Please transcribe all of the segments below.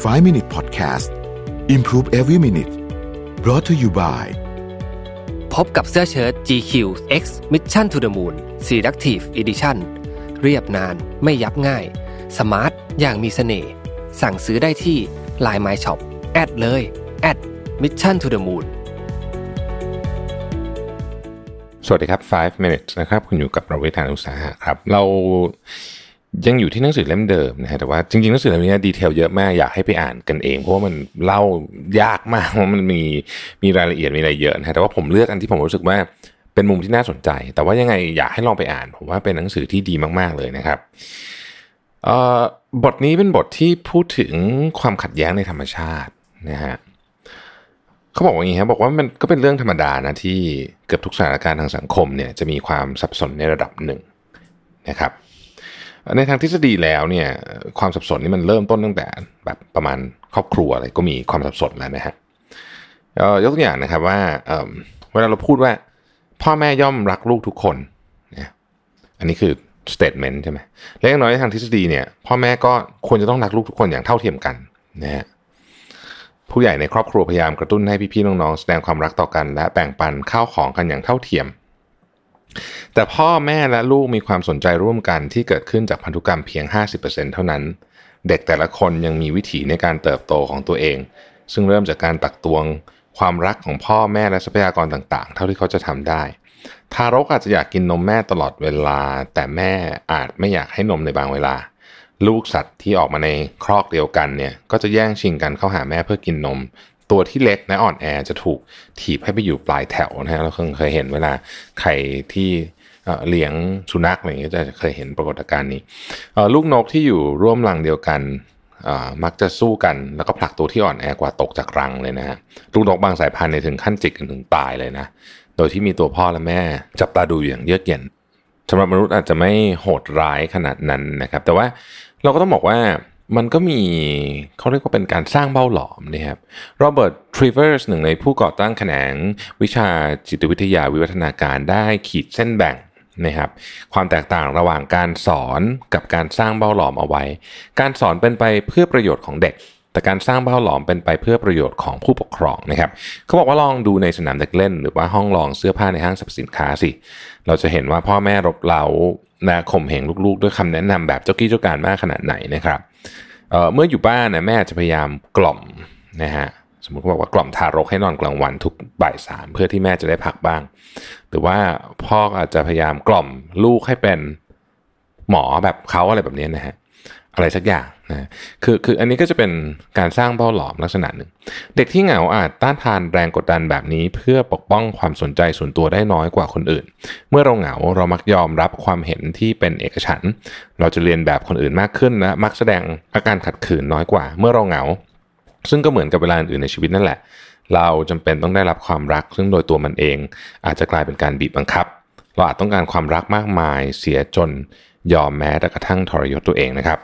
5 Minute Podcast Improve Every Minute brought to you by พบกับเสื้อเชิ้ต GQ X Mission to the Moon Selective Edition เรียบนานไม่ยับง่าย สมาร์ท อย่างมีเสน่ห์ สั่งซื้อได้ที่ Line My Shop แอดเลยแอด Mission to the Moon สวัสดีครับ 5 minutes นะครับ คุณอยู่กับเราเวทานุสาหะครับ เรา ยังอยู่ที่หนังสือเล่มเดิมนะฮะแต่ว่าจริงๆหนังสือเล่มนี้ดีเทลเยอะมากอยากให้ไปอ่านกันเอง เพราะว่ามันเล่ายากมากเพราะมันมีมีรายละเอียดมีอะไรเยอะนะฮะแต่ว่าผมเลือกอันที่ผมรู้สึกว่าเป็นมุมที่น่าสนใจ แต่ว่ายังไงอยากให้ลองไปอ่านผมว่าเป็นหนังสือที่ดีมากๆเลยนะครับบทนี้เป็นบทที่พูดถึงความขัดแย้งในธรรมชาตินะฮะเขาบอกว่าอย่างนี้ครับบอกว่ามันก็เป็นเรื่องธรรมดานะที่เกือบทุกสถานการณ์ทางสังคมเนี่ยจะมีความสับสนในระดับหนึ่งนะครับ ในทางทฤษฎีแล้วเนี่ยความสับสนนี่มันเริ่มต้นตั้งแต่แบบประมาณครอบครัวอะไรก็มีความสับสนแล้วนะฮะยกตัวอย่างนะครับว่าเวลาเราพูดว่า พ่อแม่ย่อมรักลูกทุกคนนะอันนี้คือ statement ใช่ไหมและอย่างน้อยในทางทฤษฎีเนี่ยพ่อแม่ก็ควรจะต้องรักลูกทุกคนอย่างเท่าเทียมกันนะฮะผู้ใหญ่ในครอบครัวพยายามกระตุ้นให้พี่ๆน้องๆแสดงความรักต่อกัน และแบ่งปันข้าวของกันอย่างเท่าเทียม แต่พ่อแม่และลูกมีความสนใจร่วมกันที่เกิดขึ้นจากพันธุกรรมเพียง 50%เท่านั้น เด็กแต่ละคนยังมีวิถีในการเติบโตของตัวเอง ซึ่งเริ่มจากการตักตวง ความรักของพ่อแม่และทรัพยากรต่างๆ เท่าที่เขาจะทำได้ ทารกอาจจะอยากกินนมแม่ตลอดเวลา แต่แม่อาจไม่อยากให้นมในบางเวลา ลูกสัตว์ที่ออกมาในครอกเดียวกันเนี่ยก็จะแย่งชิงกันเข้าหาแม่เพื่อกินนม ตัวที่เล็กและอ่อนแอจะถูกถีบให้ไปอยู่ปลายแถวนะฮะเราเคยเห็นเวลาใครที่เลี้ยงสุนัขอะไรอย่างเงี้ยจะเคยเห็นปรากฏการณ์นี้ลูกนกที่อยู่ร่วมรังเดียวกันมักจะสู้กันแล้วก็ผลักตัวที่อ่อนแอกว่าตกจากรังเลยนะฮะลูกนกบางสายพันธุ์ถึงขั้นจิกกันถึงตายเลยนะ โดยที่มีตัวพ่อและแม่ จับตาดูอย่างเยือกเย็นสำหรับมนุษย์อาจจะไม่โหดร้ายขนาดนั้นนะครับ แต่ว่าเราก็ต้องบอกว่า มันก็มีเขาเรียกว่าเป็นการสร้างเบ้าหลอมนะครับโรเบิร์ตทริเวอร์สหนึ่งในผู้ก่อตั้งแขนงวิชาจิตวิทยาวิวัฒนาการได้ขีดเส้นแบ่งนะครับความแตกต่างระหว่างการสอนกับการสร้างเบ้าหลอมเอาไว้ การสอนเป็นไปเพื่อประโยชน์ของเด็ก แต่การสร้างเบ้าหลอมเป็นไปเพื่อประโยชน์ของผู้ปกครองนะครับเขาบอกว่าลองดูในสนามเด็กเล่น หรือว่าห้องลองเสื้อผ้าในห้างสรรพสินค้าสิ เราจะเห็นว่าพ่อแม่รบเร้า นะข่มเหงลูกๆ ด้วยคำแนะนำแบบเจ้ากี้เจ้าการมากขนาดไหนนะครับเเมื่ออยู่บ้านนะแม่จะพยายามกล่อมนะฮะสมมติเขาบอกว่ากล่อมทารกให้นอนกลางวันทุกบ่ายสามเพื่อที่แม่จะได้พักบ้าง หรือว่าพ่ออาจจะพยายามกล่อมลูกให้เป็นหมอแบบเขาอะไรแบบนี้นะฮะ อะไรสักอย่างนะคือคืออันนี้ก็จะเป็นการสร้างเบ้าหลอมลักษณะหนึ่ง เด็กที่เหงาอาจต้านทานแรงกดดันแบบนี้ เพื่อปกป้องความสนใจส่วนตัวได้น้อยกว่าคนอื่น เมื่อเราเหงาเรามักยอมรับความเห็นที่เป็นเอกฉันเราจะเรียนแบบคนอื่นมากขึ้นและมักแสดงอาการขัดขืนน้อยกว่า เมื่อเราเหงา ซึ่งก็เหมือนกับเวลาอื่นในชีวิตนั่นแหละ เราจำเป็นต้องได้รับความรัก ซึ่งโดยตัวมันเอง อาจจะกลายเป็นการบีบบังคับ เราอาจต้องการความรักมากมาย เสียจน ยอมแม้แต่กระทั่งทรยศตัวเองนะครับ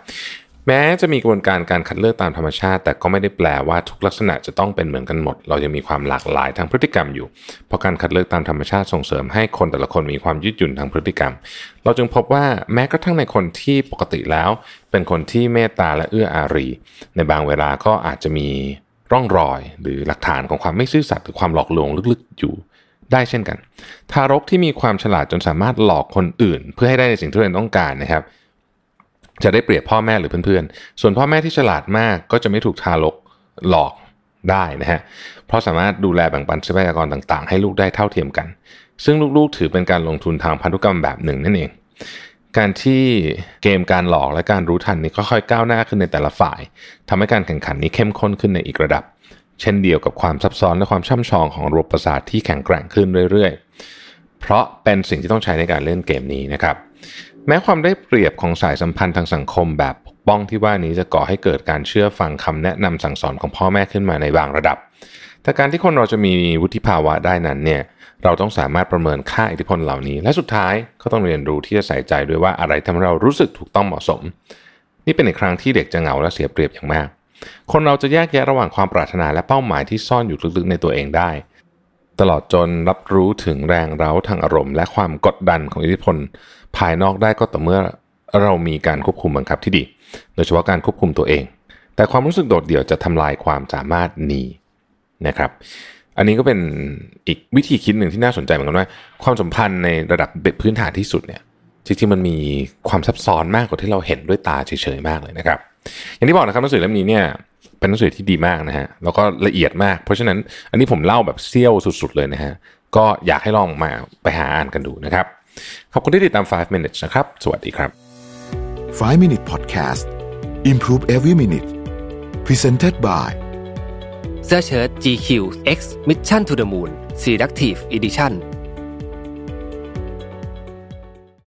แม้จะมีกระบวนการการคัดเลือกตามธรรมชาติ แต่ก็ไม่ได้แปลว่าทุกลักษณะจะต้องเป็นเหมือนกันหมด เรายังมีความหลากหลายทางพฤติกรรมอยู่ เพราะการคัดเลือกตามธรรมชาติส่งเสริมให้คนแต่ละคนมีความยืดหยุ่นทางพฤติกรรม เราจึงพบว่าแม้กระทั่งในคนที่ปกติแล้ว เป็นคนที่เมตตาและเอื้ออารี ในบางเวลาก็อาจจะมีร่องรอยหรือหลักฐานของความไม่ซื่อสัตย์หรือความหลอกลวงลึกๆอยู่ ได้เช่นกัน ทารกที่มีความฉลาดจนสามารถหลอกคนอื่น เพื่อให้ได้ในสิ่งที่ตัวเองต้องการนะครับ จะได้เปรียบพ่อแม่หรือเพื่อนๆ ส่วนพ่อแม่ที่ฉลาดมากก็จะไม่ถูกทารกหลอกได้นะฮะ เพราะสามารถดูแลแบ่งปันทรัพยากรต่างๆ ให้ลูกได้เท่าเทียมกัน ซึ่งลูกๆ ถือเป็นการลงทุนทางพันธุกรรมแบบหนึ่งนั่นเอง การที่เกมการหลอกและการรู้ทันนี้ค่อยๆก้าวหน้าขึ้นในแต่ละฝ่ายทำให้การแข่งขันนี้เข้มข้นขึ้นในอีกระดับ เช่นเดียวกับความซับซ้อนและความช่ำชองของระบบประสาทที่แข็งแกร่งขึ้นเรื่อยๆ เพราะเป็นสิ่งที่ต้องใช้ในการเล่นเกมนี้นะครับ แม้ความได้เปรียบของสายสัมพันธ์ทางสังคมแบบปกป้องที่ว่านี้จะก่อให้เกิดการเชื่อฟังคำแนะนำสั่งสอนของพ่อแม่ขึ้นมาในบางระดับ แต่การที่คนเราจะมีวุฒิภาวะได้นั้นเนี่ยเราต้องสามารถประเมินค่าอิทธิพลเหล่านี้ และสุดท้ายก็ต้องเรียนรู้ที่จะใส่ใจด้วยว่าอะไรทำให้เรารู้สึกถูกต้องเหมาะสม นี่เป็นอีกครั้งที่เด็กจะเหงาและเสียเปรียบอย่างมาก คนเราจะแยกแยะระหว่างความปรารถนาและเป้าหมายที่ซ่อนอยู่ลึกๆในตัวเองได้ ตลอดจนรับรู้ถึงแรงเร้าทางอารมณ์ และความกดดันของอิทธิพล ภายนอกได้ก็ต่อเมื่อเรามีการควบคุมบังคับที่ดี โดยเฉพาะการควบคุมตัวเอง แต่ความรู้สึกโดดเดี่ยวจะทำลายความสามารถนี้นะครับ อันนี้ก็เป็นอีกวิธีคิดหนึ่งที่น่าสนใจเหมือนกันว่า ความสัมพันธ์ในระดับพื้นฐานที่สุดเนี่ยจริงๆมันมีความซับซ้อนมากกว่าที่เราเห็นด้วยตาเฉยๆมากเลยนะครับ อย่างที่บอกนะครับหนังสือเล่มนี้เนี่ยเป็นหนังสือที่ดีมากนะฮะแล้วก็ละเอียดมาก เพราะฉะนั้นอันนี้ผมเล่าแบบเซี่ยวสุดๆเลยนะฮะก็อยากให้ลองมาไปหาอ่านกันดูนะครับ ขอบคุณที่ติดตาม 5 minutes นะครับ สวัสดีครับ 5 Minute Podcast Improve Every Minute Presented by เสื้อเชิ้ต GQ X Mission to the Moon Selective Edition